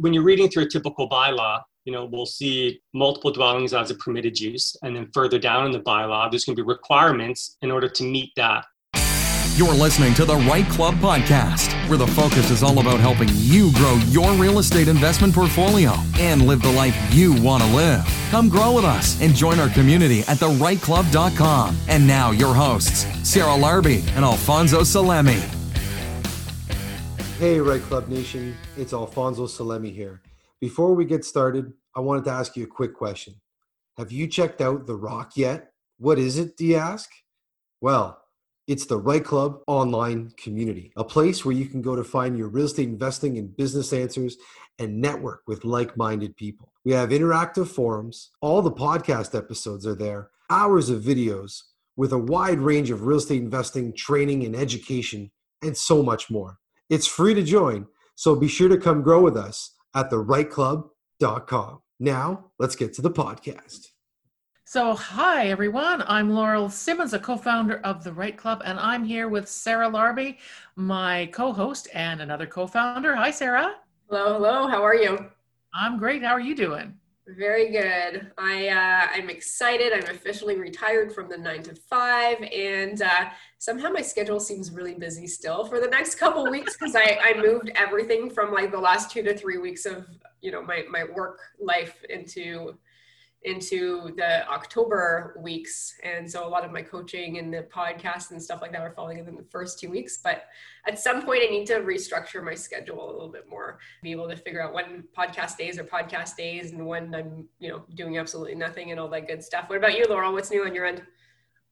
when you're reading through a typical bylaw, you know, we'll see multiple dwellings as a permitted use. And then further down in the bylaw, there's going to be requirements in order to meet that. You're listening to the REITE Club podcast, where the focus is all about helping you grow your real estate investment portfolio and live the life you want to live. Come grow with us and join our community at therightclub.com. And now, your hosts, Sarah Larbi and Alfonso Salemi. Hey, REITE Club Nation, it's Alfonso Salemi here. Before we get started, I wanted to ask you a quick question. Have you checked out The Rock yet? What is it, do you ask? Well, it's the REITE Club online community, a place where you can go to find your real estate investing and business answers and network with like minded people. We have interactive forums, all the podcast episodes are there, hours of videos with a wide range of real estate investing, training, and education, and so much more. It's free to join, so be sure to come grow with us at therightclub.com. Now, let's get to the podcast. So, hi everyone. I'm Laurel Simmons, a co founder of The REITE Club, and I'm here with Sarah Larbi, my co host and another co founder. Hi, Sarah. Hello, hello. How are you? I'm great. How are you doing? Very good. I uh, I'm excited. I'm officially retired from the nine to five, and uh, somehow my schedule seems really busy still for the next couple weeks because I I moved everything from like the last two to three weeks of you know my my work life into into the October weeks. And so a lot of my coaching and the podcast and stuff like that are falling in the first two weeks. But at some point, I need to restructure my schedule a little bit more, be able to figure out when podcast days are podcast days and when I'm, you know, doing absolutely nothing and all that good stuff. What about you, Laurel? What's new on your end?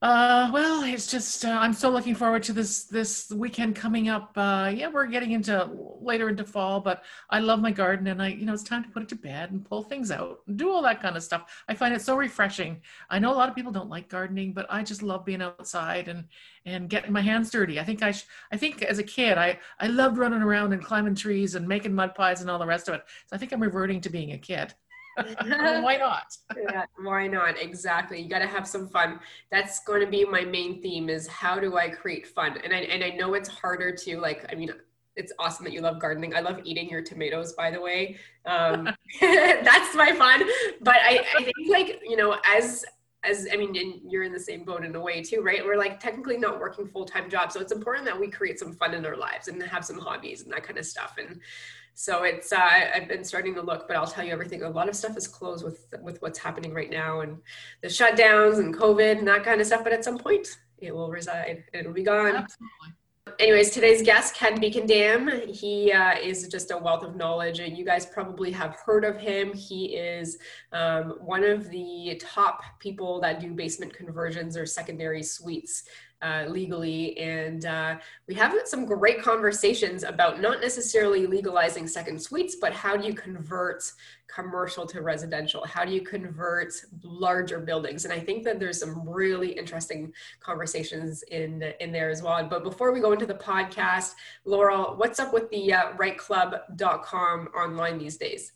Uh, well, it's just uh, I'm so looking forward to this this weekend coming up. Uh, yeah, we're getting into later into fall, but I love my garden, and I you know it's time to put it to bed and pull things out, and do all that kind of stuff. I find it so refreshing. I know a lot of people don't like gardening, but I just love being outside and and getting my hands dirty. I think I sh- I think as a kid I I loved running around and climbing trees and making mud pies and all the rest of it. So I think I'm reverting to being a kid. Why not? yeah, why not? Exactly. You got to have some fun. That's going to be my main theme is how do I create fun? And I, and I know it's harder to like, I mean, it's awesome that you love gardening. I love eating your tomatoes, by the way. Um, that's my fun. But I, I think like, you know, as, as I mean, you're in the same boat in a way too, right? We're like technically not working full time jobs, so it's important that we create some fun in our lives and have some hobbies and that kind of stuff. And so it's uh, I've been starting to look, but I'll tell you everything. A lot of stuff is closed with with what's happening right now and the shutdowns and COVID and that kind of stuff. But at some point, it will reside. It'll be gone. Absolutely. Anyways, today's guest, Ken Bekendam, he uh, is just a wealth of knowledge, and you guys probably have heard of him. He is um, one of the top people that do basement conversions or secondary suites uh, legally. And uh, we have some great conversations about not necessarily legalizing second suites, but how do you convert commercial to residential? How do you convert larger buildings? And I think that there's some really interesting conversations in, in there as well. But before we go into the podcast, Laurel, what's up with the uh, rightclub.com online these days?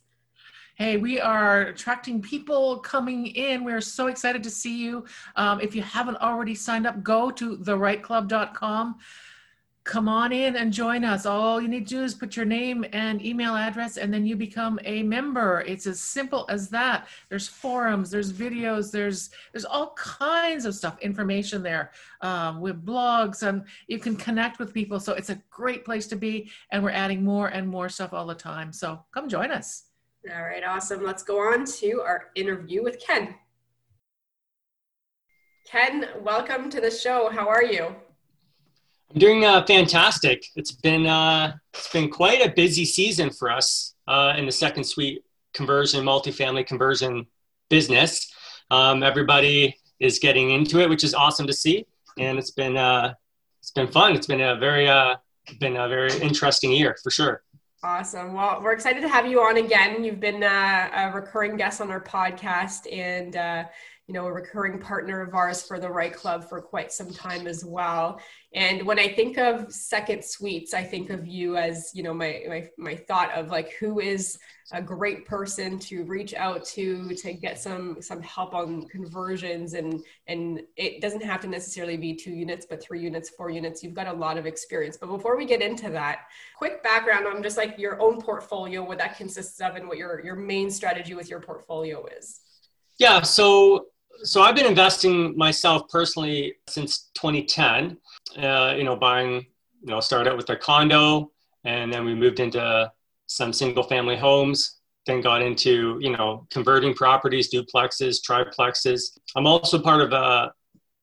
Hey, we are attracting people coming in. We're so excited to see you. Um, if you haven't already signed up, go to therightclub.com. Come on in and join us. All you need to do is put your name and email address, and then you become a member. It's as simple as that. There's forums, there's videos, there's there's all kinds of stuff, information there um, with blogs, and you can connect with people. So it's a great place to be, and we're adding more and more stuff all the time. So come join us. All right, awesome. Let's go on to our interview with Ken. Ken, welcome to the show. How are you? I'm doing uh, fantastic. It's been uh, it's been quite a busy season for us uh, in the second suite conversion, multifamily conversion business. Um, everybody is getting into it, which is awesome to see, and it's been uh, it's been fun. It's been a very uh, been a very interesting year for sure. Awesome. Well, we're excited to have you on again. You've been uh, a recurring guest on our podcast, and uh, you know, a recurring partner of ours for the REITE Club for quite some time as well. And when I think of second suites, I think of you as, you know, my, my, my thought of like, who is a great person to reach out to, to get some, some help on conversions. And, and it doesn't have to necessarily be two units, but three units, four units. You've got a lot of experience. But before we get into that, quick background on just like your own portfolio, what that consists of and what your, your main strategy with your portfolio is. Yeah. So, so I've been investing myself personally since 2010 uh, you know, buying, you know, started out with a condo and then we moved into some single family homes, then got into, you know, converting properties, duplexes, triplexes. I'm also part of a,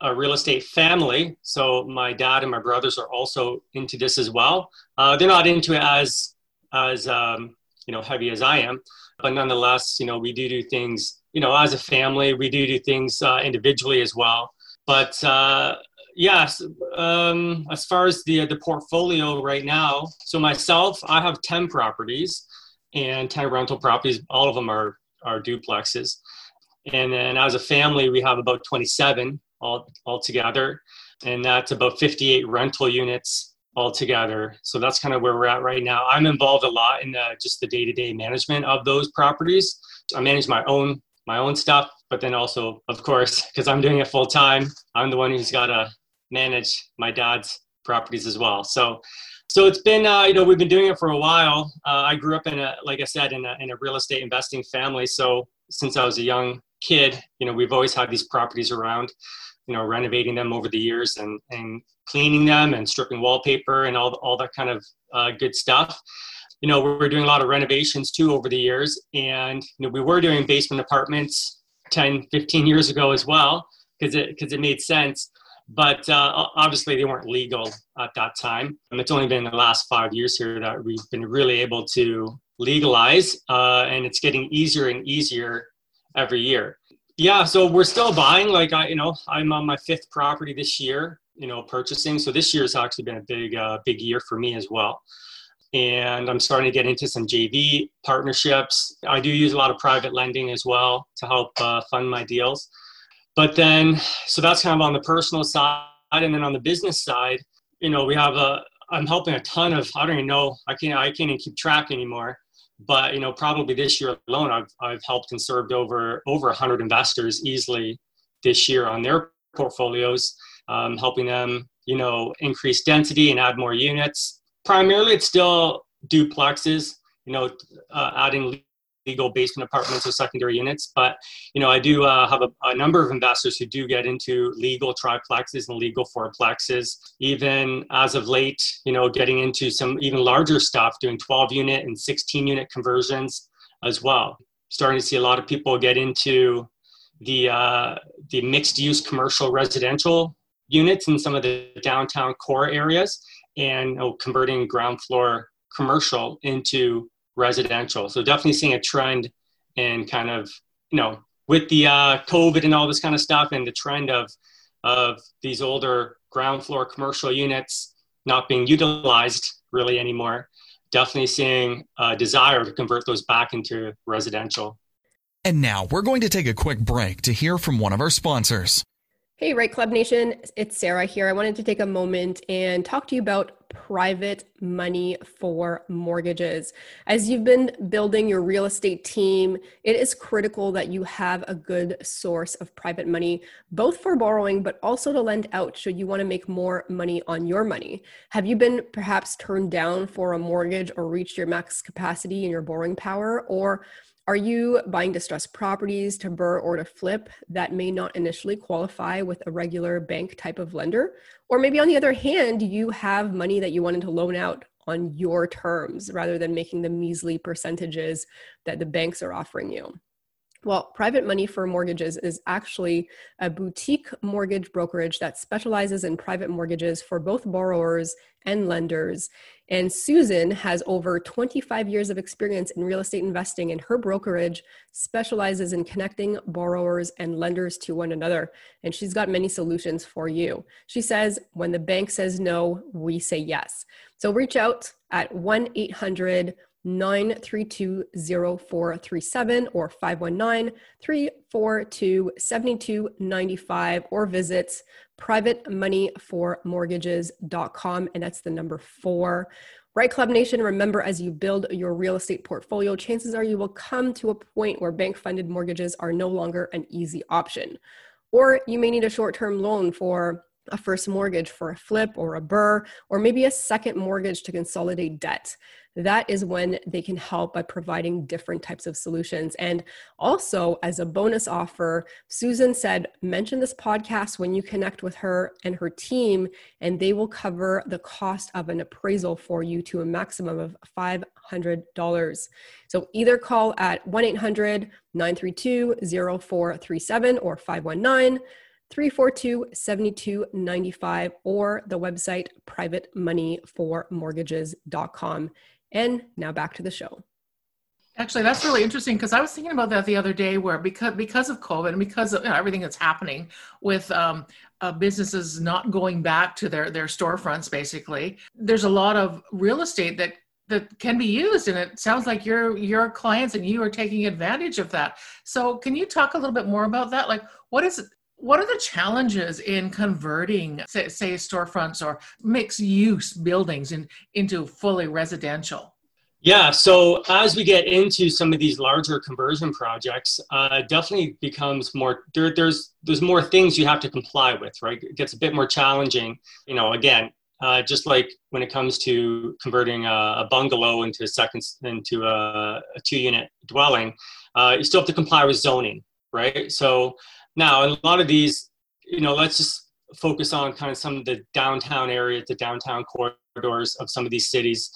a real estate family. So my dad and my brothers are also into this as well. Uh, they're not into it as, as, um, you know, heavy as I am, but nonetheless, you know, we do do things, you know, as a family, we do do things uh, individually as well. But uh, yes um, as far as the the portfolio right now so myself i have 10 properties and 10 rental properties. All of them are are duplexes. And then as a family we have about 27 all altogether. And that's about 58 rental units altogether. So that's kind of where we're at right now. I'm involved a lot in the, just the day-to-day management of those properties. I manage my own my own stuff but then also of course because i'm doing it full time i'm the one who's got to manage my dad's properties as well. So, so it's been, uh, you know, we've been doing it for a while. Uh, I grew up in a, like I said, in a, in a real estate investing family. So since I was a young kid, you know, we've always had these properties around, you know, renovating them over the years and, and cleaning them and stripping wallpaper and all, all that kind of uh, good stuff. You know, we are doing a lot of renovations too over the years. And, you know, we were doing basement apartments 10, 15 years ago as well, because it, because it made sense but uh, obviously they weren't legal at that time. And it's only been the last five years here that we've been really able to legalize, uh, and it's getting easier and easier every year. Yeah, so we're still buying. Like I, you know, I'm on my fifth property this year. You know, purchasing. So this year has actually been a big, uh, big year for me as well. And I'm starting to get into some JV partnerships. I do use a lot of private lending as well to help uh, fund my deals. But then so that's kind of on the personal side. And then on the business side you know we have a i'm helping a ton of i don't even know i can't i can't even keep track anymore. But you know probably this year alone i've, I've helped and served over over 100 investors easily this year on their portfolios um, helping them you know increase density and add more units primarily it's still duplexes you know uh, adding legal basement apartments or secondary units. But you know, I do uh, have a, a, number of investors who do get into legal triplexes and legal fourplexes. Even as of late, you know, getting into some even larger stuff, doing 12 unit and 16 unit conversions as well. Starting to see a lot of people get into the uh, the mixed use commercial residential units in some of the downtown core areas and converting ground floor commercial into residential. So definitely seeing a trend in kind of, you know, with the uh, COVID and all this kind of stuff and the trend of, of these older ground floor commercial units not being utilized really anymore, definitely seeing a desire to convert those back into residential. And now we're going to take a quick break to hear from one of our sponsors. Hey, REITE Club Nation, it's Sarah here. I wanted to take a moment and talk to you about private money for mortgages. As you've been building your real estate team, it is critical that you have a good source of private money, both for borrowing, but also to lend out should you want to make more money on your money. Have you been perhaps turned down for a mortgage or reached your max capacity in your borrowing power? Or are you buying distressed properties to burr or to flip that may not initially qualify with a regular bank type of lender? Or maybe on the other hand, you have money that you wanted to loan out on your terms rather than making the measly percentages that the banks are offering you. Well, private money for mortgages is actually a boutique mortgage brokerage that specializes in private mortgages for both borrowers and lenders. And Susan has over 25 years of experience in real estate investing, and her brokerage specializes in connecting borrowers and lenders to one another. And she's got many solutions for you. She says, when the bank says no, we say yes. So reach out at 1 800 932 0437 or 519 342 7295 or visit privatemoneyformortgages.com and that's the number four. REITE Club Nation, remember as you build your real estate portfolio, chances are you will come to a point where bank funded mortgages are no longer an easy option. Or you may need a short term loan for a first mortgage for a flip or a burr, or maybe a second mortgage to consolidate debt that is when they can help by providing different types of solutions. And also, as a bonus offer, Susan said, mention this podcast when you connect with her and her team, and they will cover the cost of an appraisal for you to a maximum of $500. So either call at 1 800 932 0437 or 519 342 7295 or the website privatemoneyformortgages.com. And now back to the show. Actually, that's really interesting because I was thinking about that the other day, where because because of COVID and because of you know, everything that's happening with um, uh, businesses not going back to their their storefronts, basically, there's a lot of real estate that that can be used, and it sounds like your your clients and you are taking advantage of that. So, can you talk a little bit more about that? Like, what is what are the challenges in converting, say, say storefronts or mixed use buildings in, into fully residential? Yeah, so as we get into some of these larger conversion projects, uh, definitely becomes more there, there's there's more things you have to comply with, right? It gets a bit more challenging. You know, again, uh, just like when it comes to converting a, a bungalow into a second into a, a two unit dwelling, uh, you still have to comply with zoning, right? So now, a lot of these, you know, let's just focus on kind of some of the downtown area, the downtown corridors of some of these cities.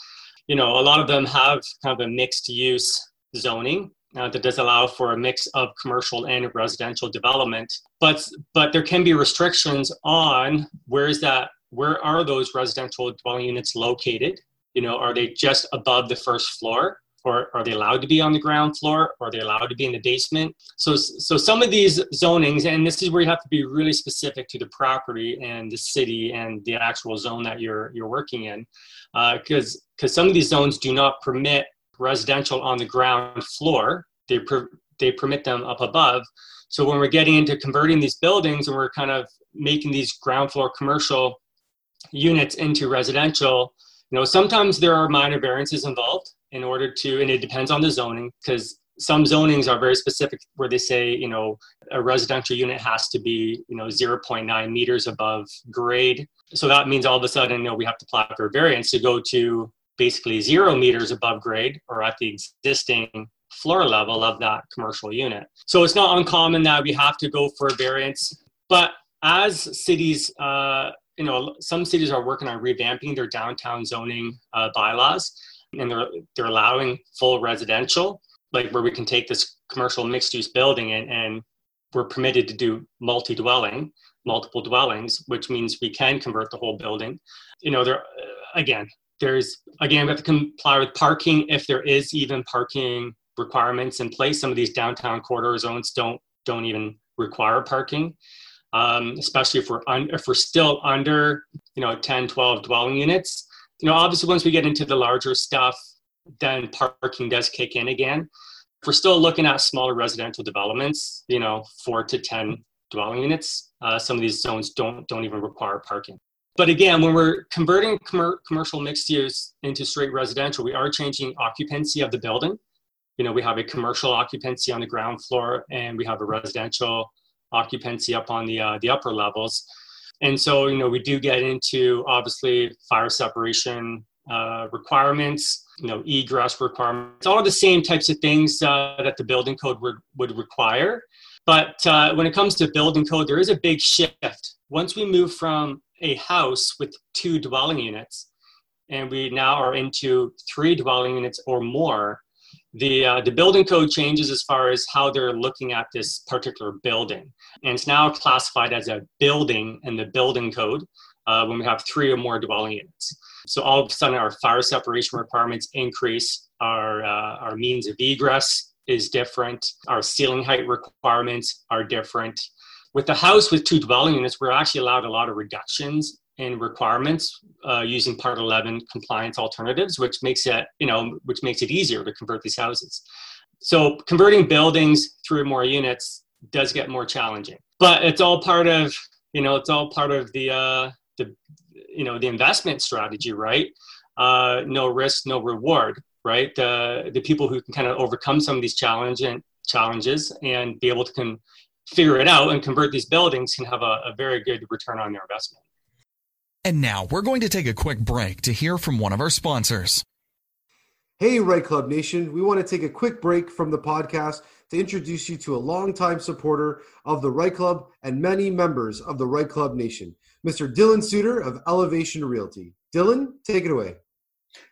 You know, a lot of them have kind of a mixed use zoning uh, that does allow for a mix of commercial and residential development. But but there can be restrictions on where is that where are those residential dwelling units located? You know, are they just above the first floor? Or are they allowed to be on the ground floor? Or are they allowed to be in the basement? So so some of these zonings and this is where you have to be really specific to the property and the city and the actual zone that you're you're working in. Because uh, because some of these zones do not permit residential on the ground floor. They per, they permit them up above. So when we're getting into converting these buildings and we're kind of making these ground floor commercial units into residential you know sometimes there are minor variances involved in order to, and it depends on the zoning because some zonings are very specific where they say, you know, a residential unit has to be, you know, 0.9 meters above grade. So that means all of a sudden, you know, we have to apply for variance to go to basically zero meters above grade or at the existing floor level of that commercial unit. So it's not uncommon that we have to go for a variance. But as cities, uh, you know, some cities are working on revamping their downtown zoning uh, bylaws and they're they're allowing full residential, like where we can take this commercial mixed use building and, and we're permitted to do multi dwelling, multiple dwellings, which means we can convert the whole building. You know, there again, there's again we have to comply with parking if there is even parking requirements in place. Some of these downtown corridor zones don't don't even require parking. Um, especially if we're un- if we're still under you know 10 12 dwelling units you know, obviously once we get into the larger stuff, then parking does kick in again. If we're still looking at smaller residential developments, you know, four to 10 dwelling units, uh, some of these zones don't, don't even require parking. But again, when we're converting com- commercial mixed use into straight residential, we are changing occupancy of the building. You know, we have a commercial occupancy on the ground floor and we have a residential occupancy up on the, uh, the upper levels. And so, you know, we do get into obviously fire separation uh, requirements, you know, egress requirements, all the same types of things uh, that the building code would, would require. But uh, when it comes to building code, there is a big shift. Once we move from a house with two dwelling units, and we now are into three dwelling units or more, the uh, the building code changes as far as how they're looking at this particular building, and it's now classified as a building in the building code uh, when we have three or more dwelling units. So all of a sudden, our fire separation requirements increase. Our uh, our means of egress is different. Our ceiling height requirements are different. With the house with two dwelling units, we're actually allowed a lot of reductions in requirements uh, using Part 11 compliance alternatives, which makes it you know which makes it easier to convert these houses. So converting buildings through more units does get more challenging, but it's all part of you know it's all part of the uh, the you know the investment strategy, right? Uh, no risk, no reward, right? The the people who can kind of overcome some of these challenge and challenges and be able to can figure it out and convert these buildings can have a, a very good return on their investment. And now we're going to take a quick break to hear from one of our sponsors. Hey, REITE Club Nation. We want to take a quick break from the podcast to introduce you to a longtime supporter of the REITE Club and many members of the REITE Club Nation, Mr. Dylan Suter of Elevation Realty. Dylan, take it away.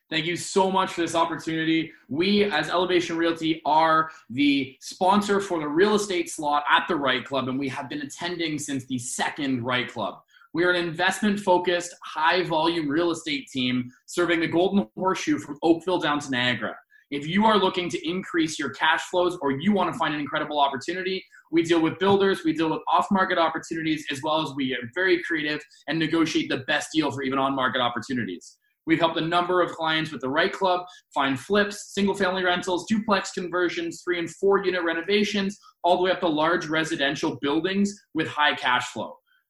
Thank you so much for this opportunity. We, as Elevation Realty, are the sponsor for the real estate slot at the REITE Club, and we have been attending since the second REITE Club. We are an investment focused, high volume real estate team serving the Golden Horseshoe from Oakville down to Niagara. If you are looking to increase your cash flows or you want to find an incredible opportunity, we deal with builders, we deal with off market opportunities, as well as we are very creative and negotiate the best deal for even on market opportunities. We've helped a number of clients with the REITE Club find flips, single family rentals, duplex conversions, three and four unit renovations, all the way up to large residential buildings with high cash flow.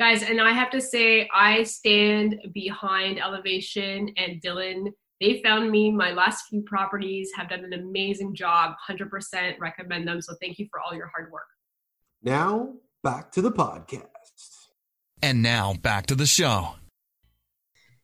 Guys, and I have to say, I stand behind Elevation and Dylan. They found me my last few properties, have done an amazing job, 100% recommend them. So thank you for all your hard work. Now, back to the podcast. And now back to the show.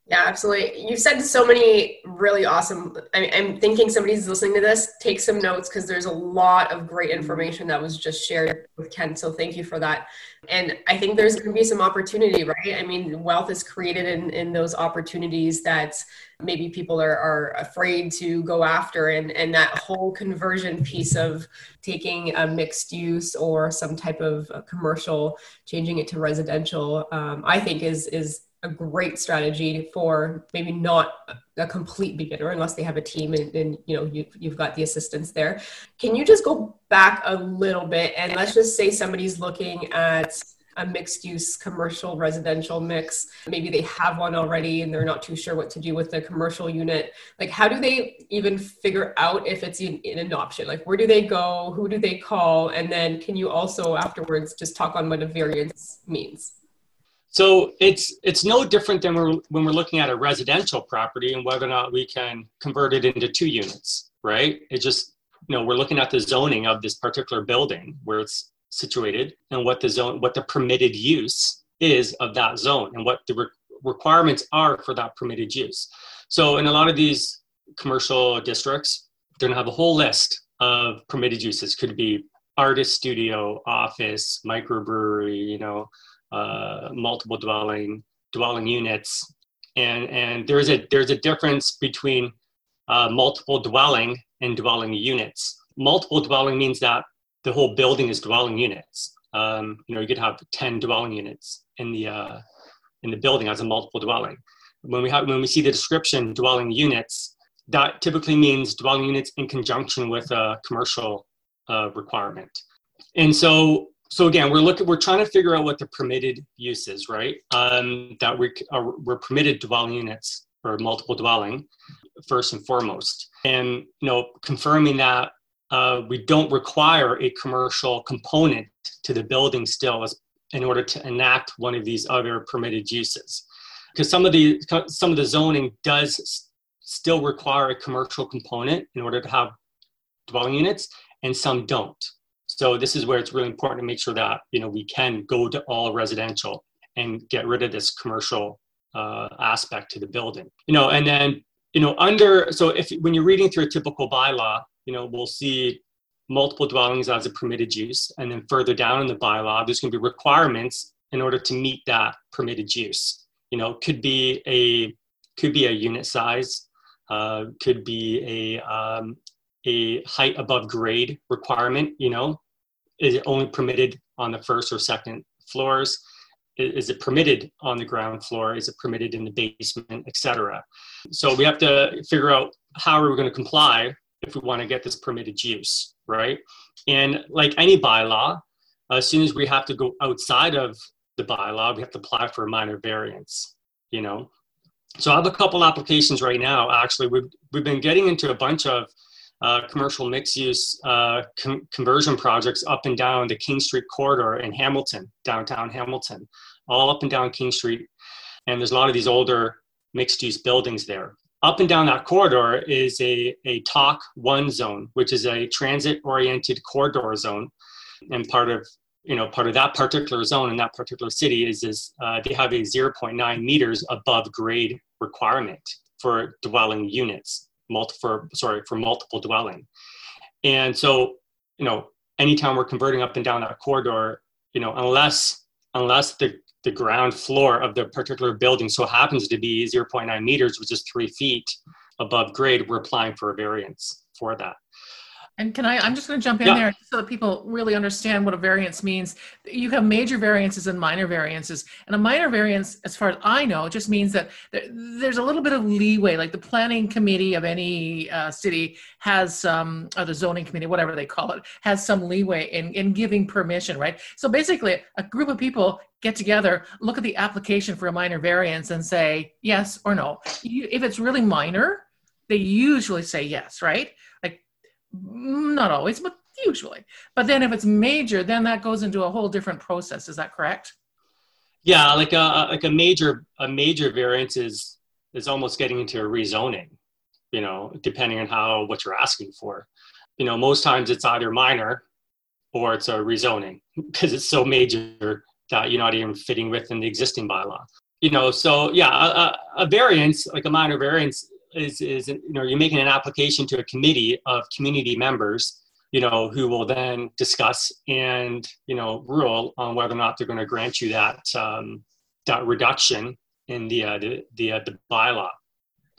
Yeah, absolutely. You've said so many really awesome. I, am thinking somebody's listening to this. Take some notes because there's a lot of great information that was just shared with Ken. So thank you for that. And I think there's going to be some opportunity, right? I mean, wealth is created in, in those opportunities that maybe people are, are afraid to go after. And, and that whole conversion piece of taking a mixed use or some type of commercial, changing it to residential, um, I think is is a great strategy for maybe not a complete beginner unless they have a team and, and, you know you, you've got the assistance there. Can you just go back a little bit and let's just say somebody's looking at a mixed use commercial residential mix. Maybe they have one already and they're not too sure what to do with the commercial unit. Like how do they even figure out if it's in, an option? Like where do they go? Who do they call? And then can you also afterwards just talk on what a variance means so it's it's no different than we're, when we're looking at a residential property and whether or not we can convert it into two units, right? It just you know we're looking at the zoning of this particular building where it's situated and what the zone what the permitted use is of that zone and what the re- requirements are for that permitted use. So in a lot of these commercial districts, they're gonna have a whole list of permitted uses. Could be artist studio, office, microbrewery, you know, uh, multiple dwelling dwelling units, and and there's a there's a difference between uh, multiple dwelling and dwelling units. Multiple dwelling means that the whole building is dwelling units. Um, you know, you could have ten dwelling units in the uh, in the building as a multiple dwelling. When we have when we see the description dwelling units, that typically means dwelling units in conjunction with a commercial uh, requirement. And so so again, we're looking, we're trying to figure out what the permitted use is, right? Um, that we are, we're permitted dwelling units or multiple dwelling, first and foremost, and you know, confirming that uh, we don't require a commercial component to the building still as, in order to enact one of these other permitted uses, because some of the some of the zoning does still require a commercial component in order to have dwelling units, and some don't. So this is where it's really important to make sure that you know we can go to all residential and get rid of this commercial uh, aspect to the building. You know, and then you know under so if when you're reading through a typical bylaw, you know we'll see multiple dwellings as a permitted use, and then further down in the bylaw, there's going to be requirements in order to meet that permitted use. you know, could be a could be a unit size, uh, could be a um, a height above grade requirement. You know, is it only permitted on the first or second floors? Is it permitted on the ground floor? Is it permitted in the basement, etc.? So we have to figure out how are we going to comply if we want to get this permitted use, right? And like any bylaw, as soon as we have to go outside of the bylaw, we have to apply for a minor variance, you know? So I have a couple applications right now. Actually, we've, we've been getting into a bunch of uh, commercial mixed use uh, conversion projects up and down the King Street corridor in Hamilton, downtown Hamilton, all up and down King Street. And there's a lot of these older mixed use buildings there. Up and down that corridor is a, a TOC 1 zone, which is a transit oriented corridor zone. And part of you know part of that particular zone in that particular city is is uh, they have a 0.9 meters above grade requirement for dwelling units multi for sorry for multiple dwelling. And so you know anytime we're converting up and down that corridor you know unless unless the the ground floor of the particular building so happens to be 0.9 meters which is three feet above grade we're applying for a variance for that and can I, I'm just going to jump in Yeah. there so that people really understand what a variance means. You have major variances and minor variances. And a minor variance, as far as I know, just means that there's a little bit of leeway, like the planning committee of any uh, city has some, or the zoning committee, whatever they call it, has some leeway in, in giving permission, right? So basically, a group of people get together, look at the application for a minor variance and say yes or no. You, if it's really minor, they usually say yes, right? Not always, but usually. But then if it's major, then that goes into a whole different process. Is that correct? Yeah, like a like a major a major variance is is almost getting into a rezoning, you know, depending on how what you're asking for. You know, most times it's either minor or it's a rezoning because it's so major that you're not even fitting within the existing bylaw. You know, so yeah, a, a variance like a minor variance is is you know you're making an application to a committee of community members you know, who will then discuss and you know rule on whether or not they're going to grant you that um, that reduction in the uh, the the, uh, the bylaw.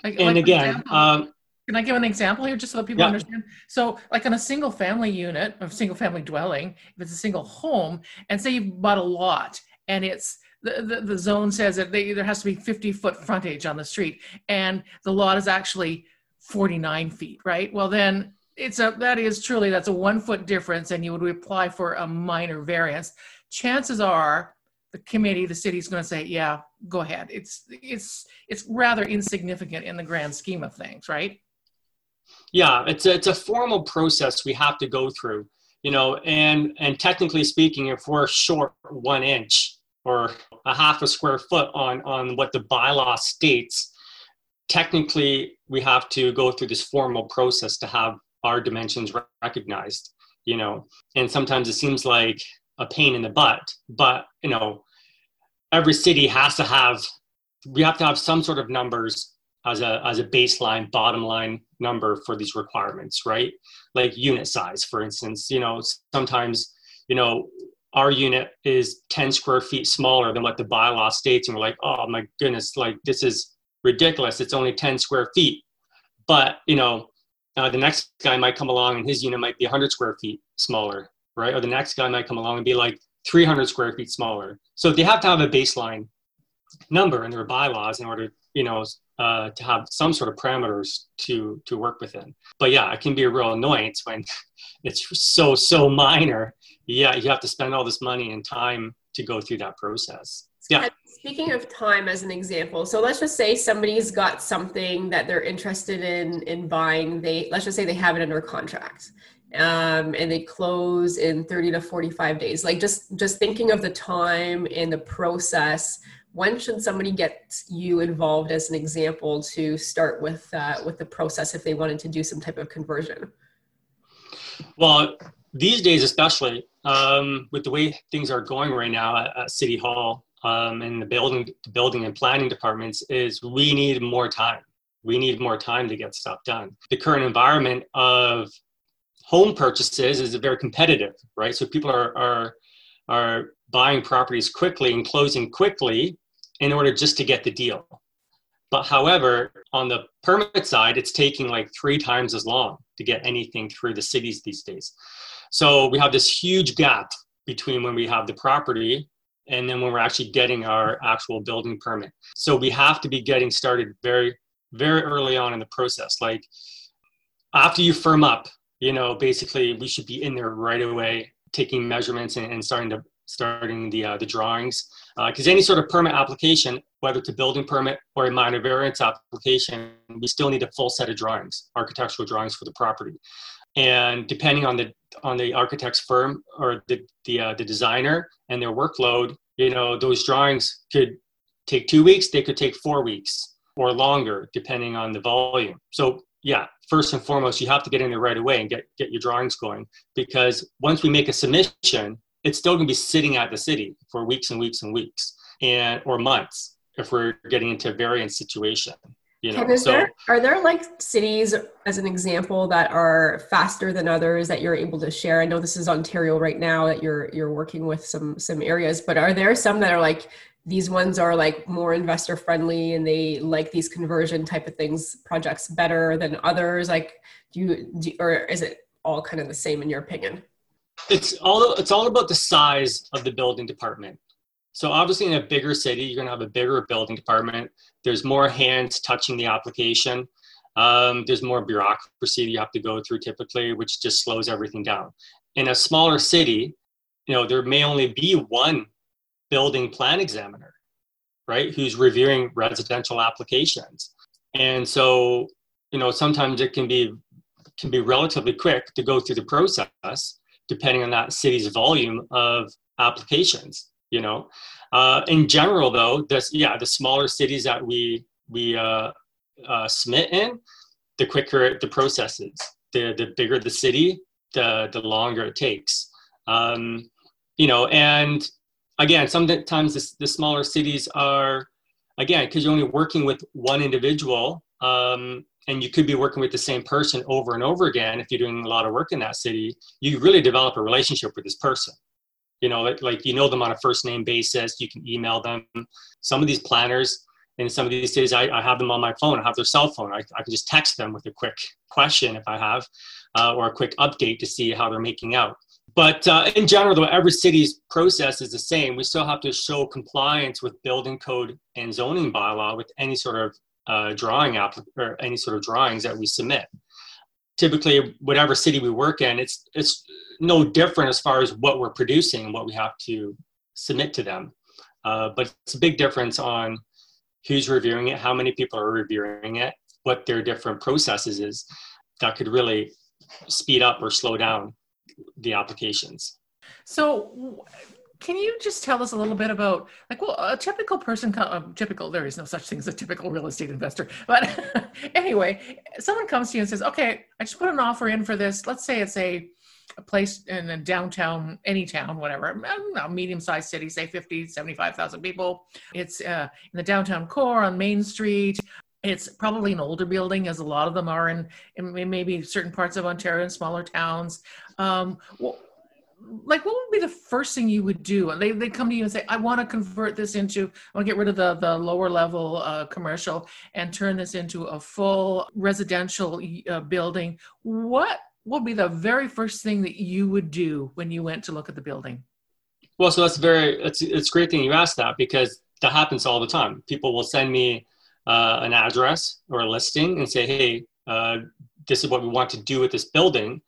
Like, And like, again, um, Can I give an example here just so that people Yeah. understand? So, like on a single family unit, a single family dwelling, if it's a single home, and say you bought a lot and it's the, the, the zone says that they, there has to be 50 foot frontage on the street and the lot is actually 49 feet, right? Well, then it's a that is truly that's a one foot difference and you would apply for a minor variance. Chances are the committee, the city's going to say, yeah, go ahead. It's it's it's rather insignificant in the grand scheme of things, right? yeah, it's a, it's a formal process we have to go through. You know, and and technically speaking, if we're short one inch or a half a square foot on on what the bylaw states, technically we have to go through this formal process to have our dimensions recognized you know? And sometimes it seems like a pain in the butt but you know every city has to have we have to have some sort of numbers as a as a baseline bottom line number for these requirements right? Like unit size for instance you know sometimes you know our unit is 10 square feet smaller than what the bylaw states and we're like oh my goodness like this is ridiculous. It's only 10 square feet. But you know uh, the next guy might come along and his unit might be 100 square feet smaller right? Or the next guy might come along and be like 300 square feet smaller. So they have to have a baseline number in their bylaws in order you know uh, to have some sort of parameters to to work within but yeah it can be a real annoyance when it's so so minor yeah you have to spend all this money and time to go through that process yeah And Speaking of time as an example, so let's just say somebody's got something that they're interested in in buying. They let's just say they have it under contract. Um, and they close in 30 to 45 days. Like just just thinking of the time and the process, when should somebody get you involved as an example to start with uh, with the process if they wanted to do some type of conversion? Well, these days, especially um, with the way things are going right now at, at City Hall um, and the building, the building and planning departments, is we need more time. We need more time to get stuff done. The current environment of home purchases is very competitive, right? So people are are are buying properties quickly and closing quickly, in order just to get the deal. But however, on the permit side, it's taking like three times as long to get anything through the cities these days. So we have this huge gap between when we have the property and then when we're actually getting our actual building permit. So we have to be getting started very, very early on in the process. Like after you firm up, you know, basically we should be in there right away, taking measurements and, and starting to starting the uh, the drawings. Because uh, any sort of permit application, whether it's a building permit or a minor variance application, we still need a full set of drawings, architectural drawings for the property. And depending on the on the architect's firm or the the, uh, the designer and their workload, you know, those drawings could take two weeks. They could take four weeks or longer, depending on the volume. So yeah, first and foremost, you have to get in there right away and get get your drawings going because once we make a submission, it's still going to be sitting at the city for weeks and weeks and weeks and or months if we're getting into a variance situation you know so there, are there like cities as an example that are faster than others that you're able to share? I know this is ontario right now that you're you're working with some some areas but are there some that are like these ones are like more investor friendly and they like these conversion type of things projects better than others? Like do you do, or is it all kind of the same in your opinion? It's all it's all about the size of the building department. So obviously, in a bigger city, you're going to have a bigger building department. There's more hands touching the application. Um, there's more bureaucracy you have to go through typically, which just slows everything down. In a smaller city, you know, there may only be one building plan examiner, right, who's reviewing residential applications. And so, you know, sometimes it can be can be relatively quick to go through the process depending on that city's volume of applications you know? Uh, in general though this yeah the smaller cities that we we uh, uh, submit in the quicker the process is the the bigger the city the the longer it takes. Um, you know and again sometimes the, the smaller cities are again because you're only working with one individual um, and you could be working with the same person over and over again if you're doing a lot of work in that city you really develop a relationship with this person you know like, you know them on a first name basis you can email them. Some of these planners in some of these cities I, I have them on my phone i have their cell phone. I, I can just text them with a quick question if i have uh, or a quick update to see how they're making out. But uh, in general though every city's process is the same. We still have to show compliance with building code and zoning bylaw with any sort of uh, drawing app or any sort of drawings that we submit. Typically, whatever city we work in, it's it's no different as far as what we're producing and what we have to submit to them. Uh, but it's a big difference on who's reviewing it, how many people are reviewing it, what their different processes is that could really speed up or slow down the applications. So can you just tell us a little bit about like well a typical person uh, typical there is no such thing as a typical real estate investor but anyway someone comes to you and says okay i just put an offer in for this. Let's say it's a, a place in a downtown any town whatever medium-sized city say 50 75000 people. It's uh, in the downtown core on main street. It's probably an older building as a lot of them are in, in maybe certain parts of ontario and smaller towns. Um, well, like what would be the first thing you would do? They, they come to you and say i want to convert this into i want to get rid of the, the lower level uh, commercial and turn this into a full residential uh, building. What would be the very first thing that you would do when you went to look at the building? Well so that's very it's it's great thing you asked that because that happens all the time. People will send me uh, an address or a listing and say hey uh, this is what we want to do with this building.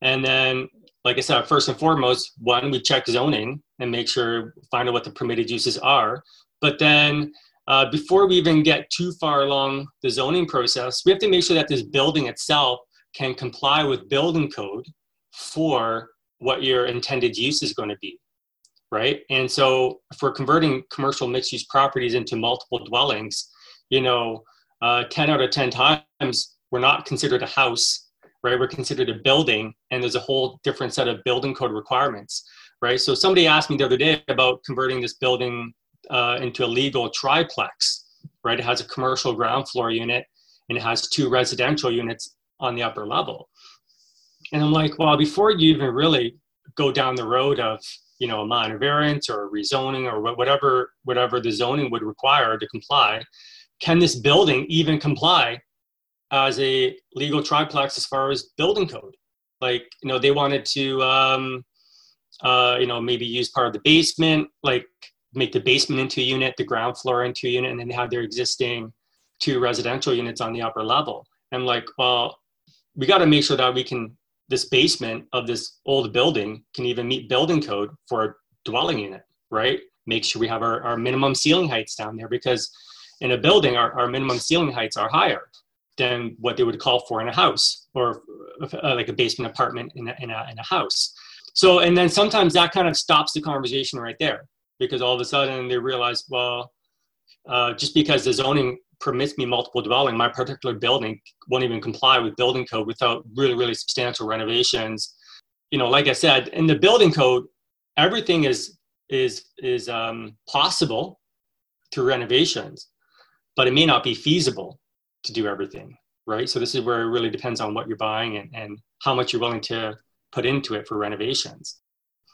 And then like I said, first and foremost, one, we check zoning and make sure, find out what the permitted uses are. But then uh, before we even get too far along the zoning process, we have to make sure that this building itself can comply with building code for what your intended use is going to be, right? And so for converting commercial mixed use properties into multiple dwellings, you know, uh, 10 out of 10 times, we're not considered a house right? We're considered a building, and there's a whole different set of building code requirements, right? So somebody asked me the other day about converting this building uh, into a legal triplex, right? It has a commercial ground floor unit and it has two residential units on the upper level. And I'm like, well, before you even really go down the road of you know a minor variance or rezoning or whatever whatever the zoning would require to comply can this building even comply as a legal triplex as far as building code. Like you know they wanted to um, uh, you know maybe use part of the basement like make the basement into a unit the ground floor into a unit and then have their existing two residential units on the upper level. And like well we got to make sure that we can this basement of this old building can even meet building code for a dwelling unit right? Make sure we have our, our minimum ceiling heights down there because in a building our, our minimum ceiling heights are higher than what they would call for in a house or uh, like a basement apartment in a, in, a, in a house so and then sometimes that kind of stops the conversation right there because all of a sudden they realize well uh, just because the zoning permits me multiple dwelling, my particular building won't even comply with building code without really, really substantial renovations. You know, like I said, in the building code, everything is is is um, possible through renovations, but it may not be feasible to do everything, right? So this is where it really depends on what you're buying and, and how much you're willing to put into it for renovations.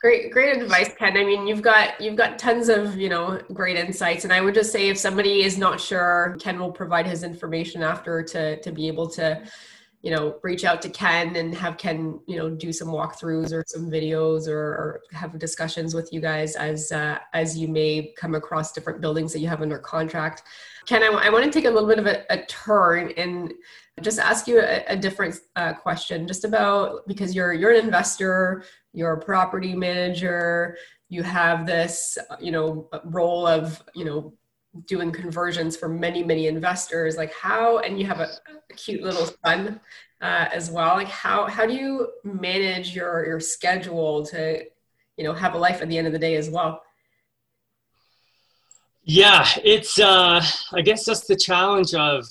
Great, great advice, Ken. I mean, you've got you've got tons of you know great insights, and I would just say if somebody is not sure, Ken will provide his information after to to be able to, you know, reach out to Ken and have Ken you know do some walkthroughs or some videos or, or have discussions with you guys as uh, as you may come across different buildings that you have under contract. Ken, I, I want to take a little bit of a, a turn and just ask you a, a different uh, question, just about because you're you're an investor you're a property manager you have this you know role of you know doing conversions for many many investors like how and you have a, a cute little son uh, as well like how how do you manage your your schedule to you know have a life at the end of the day as well? Yeah it's uh i guess that's the challenge of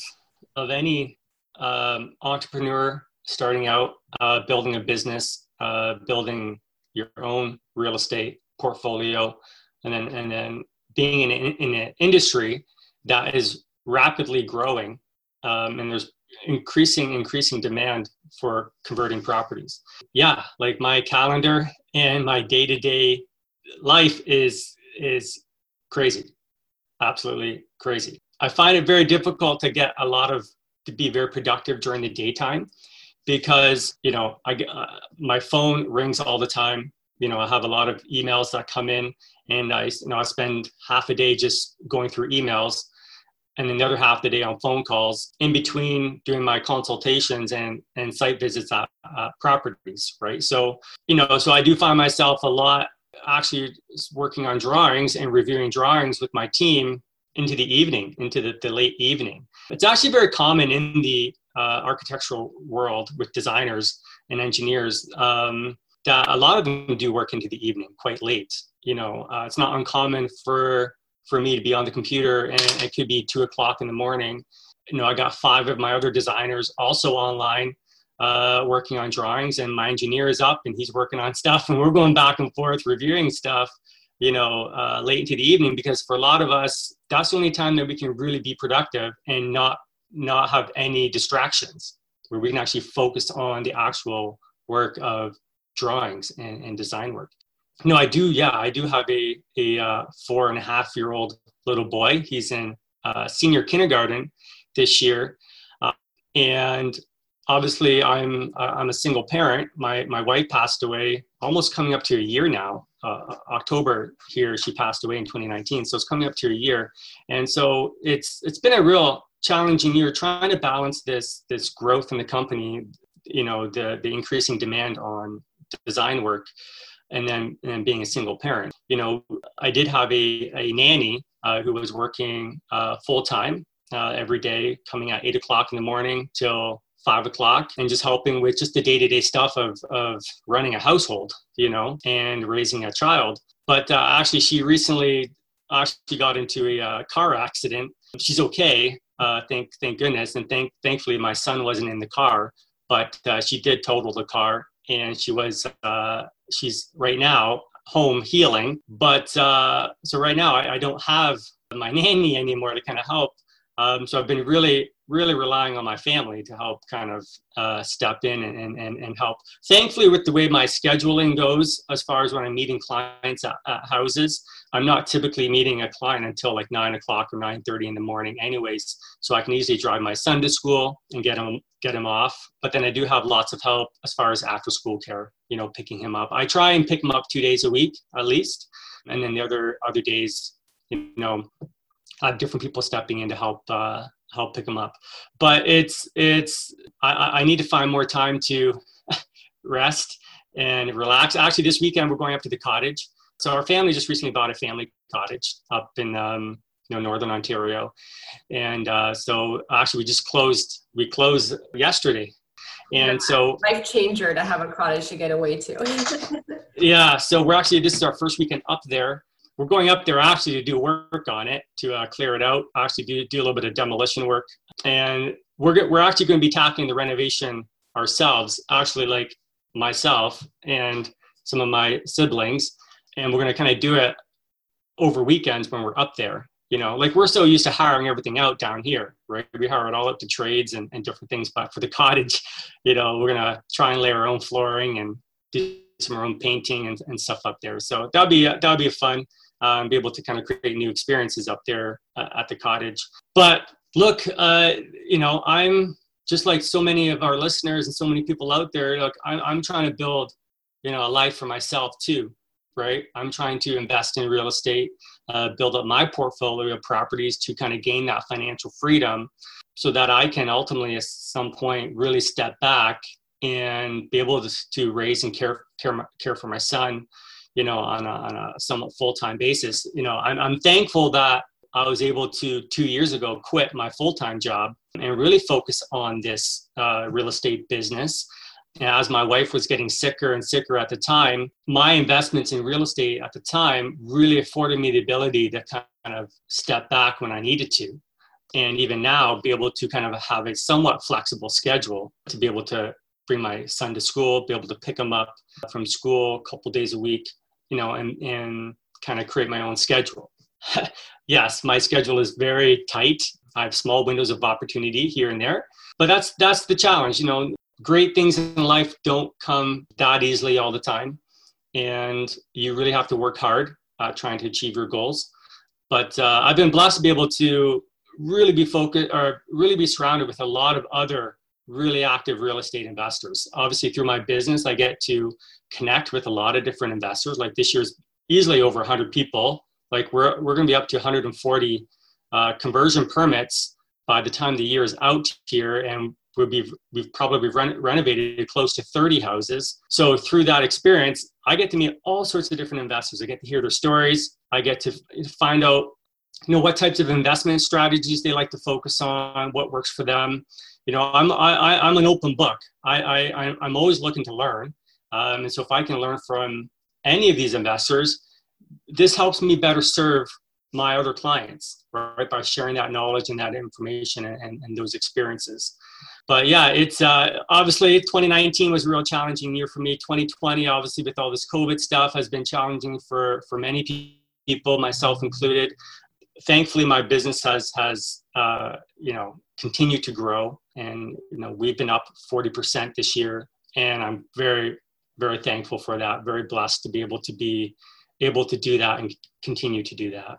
of any um, entrepreneur starting out uh, building a business uh, building your own real estate portfolio, and then and then being in, in an industry that is rapidly growing, um, and there's increasing increasing demand for converting properties. Yeah, like my calendar and my day to day life is is crazy, absolutely crazy. I find it very difficult to get a lot of to be very productive during the daytime because you know I uh, my phone rings all the time. You know, I have a lot of emails that come in, and I you know I spend half a day just going through emails, and then the other half the day on phone calls in between doing my consultations and and site visits at uh, properties. Right. So you know, so I do find myself a lot actually working on drawings and reviewing drawings with my team into the evening, into the, the late evening. It's actually very common in the uh, architectural world with designers and engineers um, a lot of them do work into the evening quite late. You know uh, it's not uncommon for for me to be on the computer and it could be two o'clock in the morning. You know i got five of my other designers also online uh, working on drawings and my engineer is up and he's working on stuff and we're going back and forth reviewing stuff you know uh, late into the evening because for a lot of us that's the only time that we can really be productive and not not have any distractions where we can actually focus on the actual work of drawings and, and design work. No i do yeah i do have a, a uh, four and a half year old little boy. He's in uh, senior kindergarten this year. Uh, and obviously i'm uh, i'm a single parent. My my wife passed away almost coming up to a year now. Uh, october here she passed away in 2019 so it's coming up to a year. And so it's it's been a real challenging year trying to balance this this growth in the company you know the the increasing demand on design work and then and being a single parent. You know i did have a, a nanny uh, who was working uh, full time uh, every day coming at eight o'clock in the morning till five o'clock and just helping with just the day-to-day stuff of, of running a household you know and raising a child. But uh, actually she recently actually got into a uh, car accident. She's okay uh, thank thank goodness, and thank thankfully my son wasn't in the car, but she did total the car, and she was uh, she's right now home healing. But uh, so right now I, I, don't have my nanny anymore to kind of help. Um, so I've been really really relying on my family to help kind of uh, step in and, and, and help. Thankfully, with the way my scheduling goes, as far as when I'm meeting clients at, at houses, I'm not typically meeting a client until like nine o'clock or nine thirty in the morning, anyways. So I can easily drive my son to school and get him get him off. But then I do have lots of help as far as after school care, you know, picking him up. I try and pick him up two days a week at least, and then the other other days, you know, I have different people stepping in to help uh, help pick them up. But it's it's I, I need to find more time to rest and relax. Actually, this weekend we're going up to the cottage. So our family just recently bought a family cottage up in um, you know northern Ontario, and uh, so actually we just closed. We closed yesterday, and so life changer to have a cottage to get away to. yeah, so we're actually this is our first weekend up there we're going up there actually to do work on it to uh, clear it out actually do, do a little bit of demolition work. And we're, we're actually going to be tackling the renovation ourselves actually like myself and some of my siblings. And we're going to kind of do it over weekends when we're up there you know? Like we're so used to hiring everything out down here right? We hire it all up to trades and, and different things but for the cottage you know we're going to try and lay our own flooring and do some our own painting and, and stuff up there so that'll be that'll be fun um, be able to kind of create new experiences up there uh, at the cottage. But look, uh, you know, I'm just like so many of our listeners and so many people out there. Look, I'm, I'm trying to build, you know, a life for myself too, right? I'm trying to invest in real estate, uh, build up my portfolio of properties to kind of gain that financial freedom, so that I can ultimately, at some point, really step back and be able to, to raise and care care care for my son you know, on a, on a somewhat full-time basis. You know, I'm, I'm thankful that I was able to two years ago quit my full-time job and really focus on this uh, real estate business. As my wife was getting sicker and sicker at the time, my investments in real estate at the time really afforded me the ability to kind of step back when I needed to. And even now, be able to kind of have a somewhat flexible schedule to be able to bring my son to school, be able to pick him up from school a couple days a week, you know, and, and kind of create my own schedule. yes, my schedule is very tight. I have small windows of opportunity here and there, but that's that's the challenge. You know, great things in life don't come that easily all the time, and you really have to work hard uh, trying to achieve your goals. But uh, I've been blessed to be able to really be focused or really be surrounded with a lot of other really active real estate investors. Obviously, through my business, I get to connect with a lot of different investors. Like this year's easily over 100 people. Like we're we're going to be up to 140 uh, conversion permits by the time the year is out here, and we'll be we've probably re- renovated close to 30 houses. So through that experience, I get to meet all sorts of different investors. I get to hear their stories. I get to find out you know what types of investment strategies they like to focus on, what works for them you know, I'm I, I'm an open book. I, I I'm always looking to learn, um, and so if I can learn from any of these investors, this helps me better serve my other clients, right? By sharing that knowledge and that information and, and, and those experiences. But yeah, it's uh, obviously 2019 was a real challenging year for me. 2020, obviously, with all this COVID stuff, has been challenging for for many people, myself included. Thankfully, my business has has uh, you know continued to grow. And you know we've been up 40% this year. And i'm very very thankful for that. Very blessed to be able to be able to do that and continue to do that.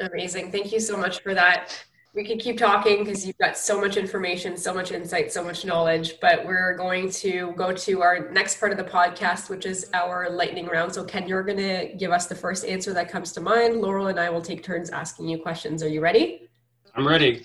Amazing. Thank you so much for that. We could keep talking because you've got so much information so much insight so much knowledge. But we're going to go to our next part of the podcast which is our lightning round. So ken you're going to give us the first answer that comes to mind. Laurel and i will take turns asking you questions. Are you ready? I'm ready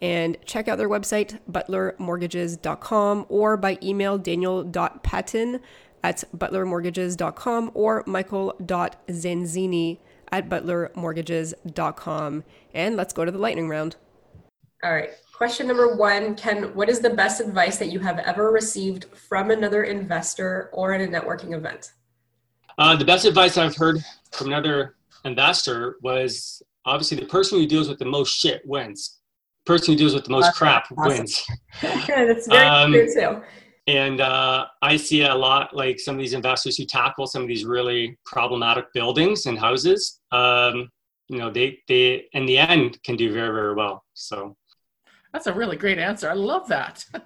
and check out their website, butlermortgages.com, or by email daniel.patton at butlermortgages.com or michael.zanzini at butlermortgages.com. And let's go to the lightning round. All right. Question number one Ken, what is the best advice that you have ever received from another investor or at a networking event? Uh, the best advice I've heard from another investor was obviously the person who deals with the most shit wins. The person who deals with the most crap awesome. wins. That's very um, true too. And uh, I see a lot like some of these investors who tackle some of these really problematic buildings and houses. Um, you know, they they in the end can do very very well. So that's a really great answer. I love that.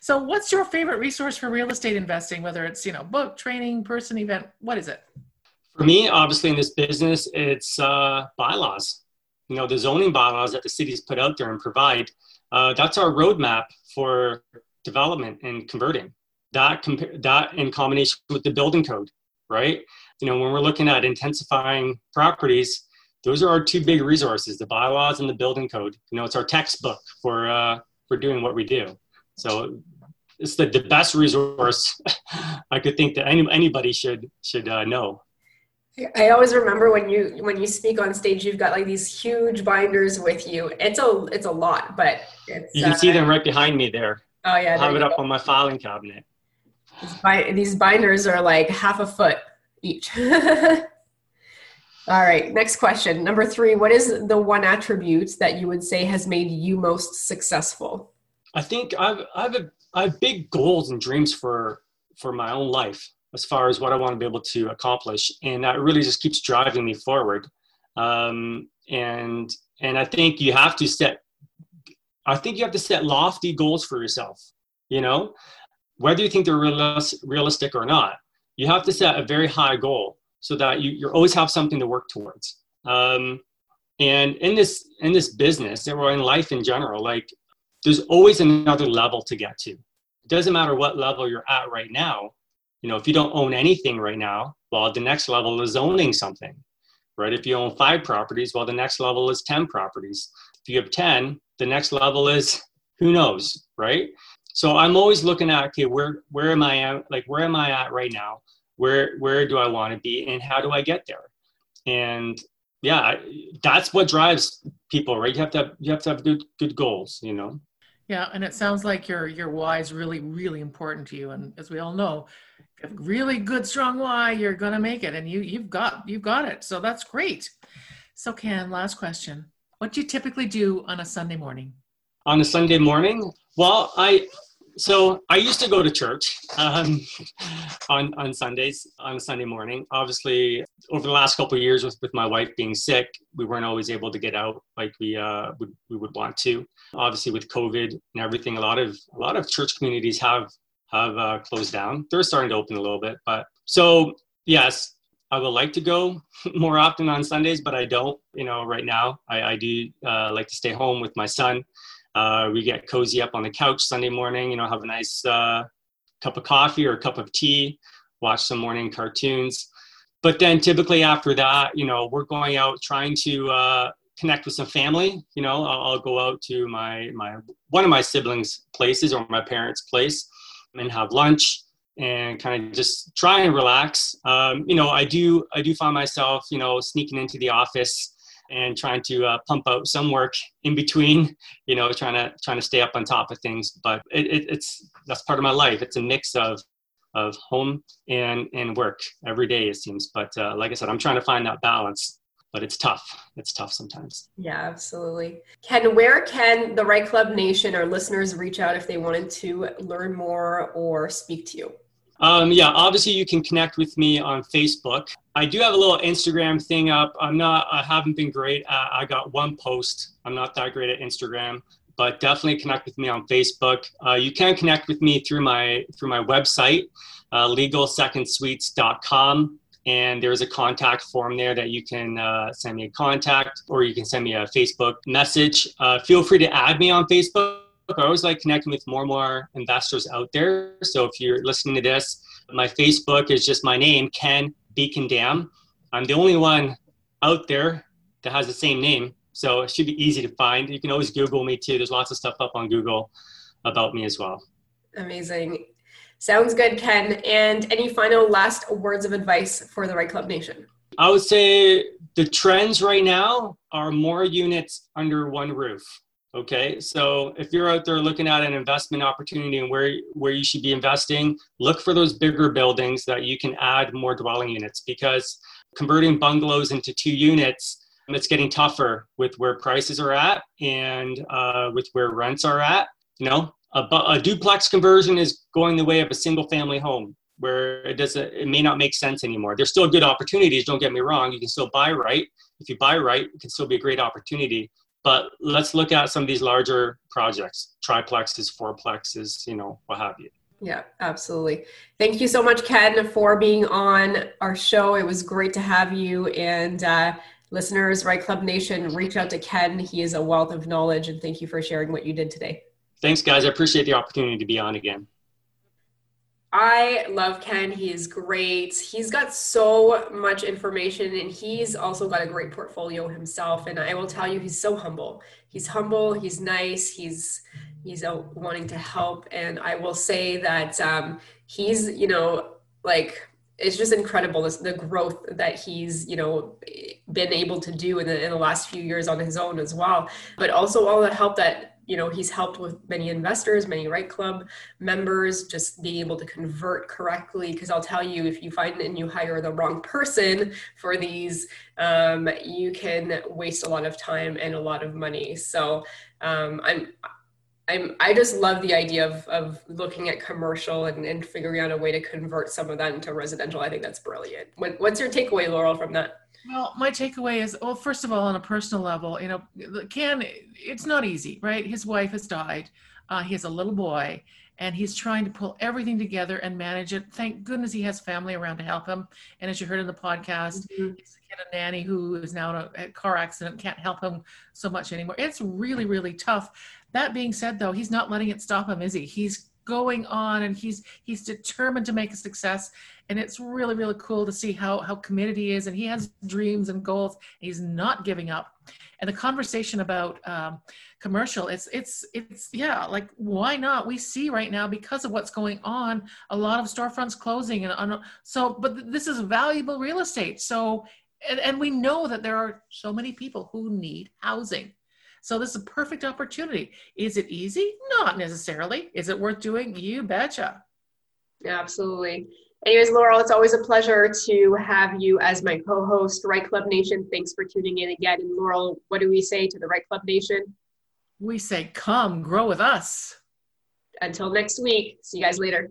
So, what's your favorite resource for real estate investing? Whether it's you know book, training, person, event, what is it? For me, obviously in this business, it's uh, bylaws. You know, the zoning bylaws that the cities put out there and provide. Uh, that's our roadmap for development and converting. That compa- that in combination with the building code, right? You know, when we're looking at intensifying properties, those are our two big resources: the bylaws and the building code. You know, it's our textbook for uh, for doing what we do. So it's the, the best resource I could think that any, anybody should should uh, know. I always remember when you when you speak on stage, you've got like these huge binders with you. It's a it's a lot, but you can uh, see them right behind me there. Oh yeah, I have it up go. on my filing cabinet. These, binders are like half a foot each. All right, next question. Number three, what is the one attribute that you would say has made you most successful? I think I've I've a, I have big goals and dreams for for my own life as far as what I want to be able to accomplish, and that really just keeps driving me forward. Um, and and I think you have to set. I think you have to set lofty goals for yourself. You know, whether you think they're realistic or not, you have to set a very high goal so that you you always have something to work towards. Um, and in this in this business or in life in general, like there's always another level to get to. It doesn't matter what level you're at right now. You know, if you don't own anything right now, well, the next level is owning something, right? If you own five properties, well, the next level is 10 properties. If you have 10, the next level is who knows, right? So I'm always looking at, okay, where, where am I at? Like, where am I at right now? Where, where do I want to be and how do I get there? And yeah, that's what drives people, right? You have to have, you have to have good, good goals, you know? Yeah, and it sounds like your your why is really really important to you. And as we all know, if really good strong why, you're gonna make it, and you you've got you've got it. So that's great. So Ken, last question: What do you typically do on a Sunday morning? On a Sunday morning, well, I so I used to go to church um, on on Sundays on a Sunday morning. Obviously, over the last couple years, with with my wife being sick, we weren't always able to get out like we uh, would we would want to. Obviously, with COVID and everything, a lot of a lot of church communities have have uh, closed down. They're starting to open a little bit, but so yes, I would like to go more often on Sundays, but I don't. You know, right now I, I do uh, like to stay home with my son. Uh, we get cozy up on the couch Sunday morning, you know, have a nice uh, cup of coffee or a cup of tea, watch some morning cartoons. But then typically after that, you know, we're going out trying to uh, connect with some family. You know, I'll, go out to my my one of my siblings' places or my parents' place and have lunch and kind of just try and relax. Um, you know, I do I do find myself, you know, sneaking into the office and trying to uh, pump out some work in between you know trying to trying to stay up on top of things but it, it, it's that's part of my life it's a mix of of home and and work every day it seems but uh, like i said i'm trying to find that balance but it's tough it's tough sometimes yeah absolutely ken where can the REITE Club nation or listeners reach out if they wanted to learn more or speak to you um, yeah, obviously you can connect with me on Facebook. I do have a little Instagram thing up. I'm not, I haven't been great. Uh, I got one post. I'm not that great at Instagram, but definitely connect with me on Facebook. Uh, you can connect with me through my through my website, uh, legalsecondsuites.com, and there's a contact form there that you can uh, send me a contact, or you can send me a Facebook message. Uh, feel free to add me on Facebook I always like connecting with more and more investors out there. So if you're listening to this, my Facebook is just my name, Ken Bekendam. I'm the only one out there that has the same name. So it should be easy to find. You can always Google me too. There's lots of stuff up on Google about me as well. Amazing. Sounds good, Ken. And any final last words of advice for the REITE Club Nation? I would say the trends right now are more units under one roof Okay, so if you're out there looking at an investment opportunity and where where you should be investing, look for those bigger buildings that you can add more dwelling units because converting bungalows into two units it's getting tougher with where prices are at and uh, with where rents are at. You know, a, a duplex conversion is going the way of a single family home where it doesn't it may not make sense anymore. There's still good opportunities. Don't get me wrong. You can still buy right. If you buy right, it can still be a great opportunity but let's look at some of these larger projects triplexes fourplexes you know what have you yeah absolutely thank you so much ken for being on our show it was great to have you and uh, listeners REITE Club nation reach out to ken he is a wealth of knowledge and thank you for sharing what you did today thanks guys i appreciate the opportunity to be on again I love Ken. He is great. He's got so much information and he's also got a great portfolio himself. And I will tell you, he's so humble. He's humble. He's nice. He's he's uh, wanting to help. And I will say that um, he's, you know, like it's just incredible this, the growth that he's you know been able to do in the, in the last few years on his own as well but also all the help that you know he's helped with many investors many REITE Club members just being able to convert correctly because i'll tell you if you find and you hire the wrong person for these um, you can waste a lot of time and a lot of money so um, i'm I'm, I just love the idea of, of looking at commercial and, and figuring out a way to convert some of that into residential. I think that's brilliant. What, what's your takeaway, Laurel, from that? Well, my takeaway is well, first of all, on a personal level, you know, Ken, it's not easy, right? His wife has died. Uh, he has a little boy, and he's trying to pull everything together and manage it. Thank goodness he has family around to help him. And as you heard in the podcast, mm-hmm. he's a nanny who is now in a, a car accident, can't help him so much anymore. It's really, really tough. That being said, though, he's not letting it stop him, is he? He's going on and he's he's determined to make a success. And it's really really cool to see how how committed he is and he has dreams and goals and he's not giving up. And the conversation about um, commercial it's it's it's yeah like why not? We see right now because of what's going on a lot of storefronts closing and on, so but this is valuable real estate. So and, and we know that there are so many people who need housing so this is a perfect opportunity. Is it easy? Not necessarily. Is it worth doing? You betcha. Absolutely. Anyways, Laurel, it's always a pleasure to have you as my co-host, REITE Club Nation. Thanks for tuning in again. And Laurel, what do we say to the REITE Club Nation? We say, come grow with us. Until next week. See you guys later.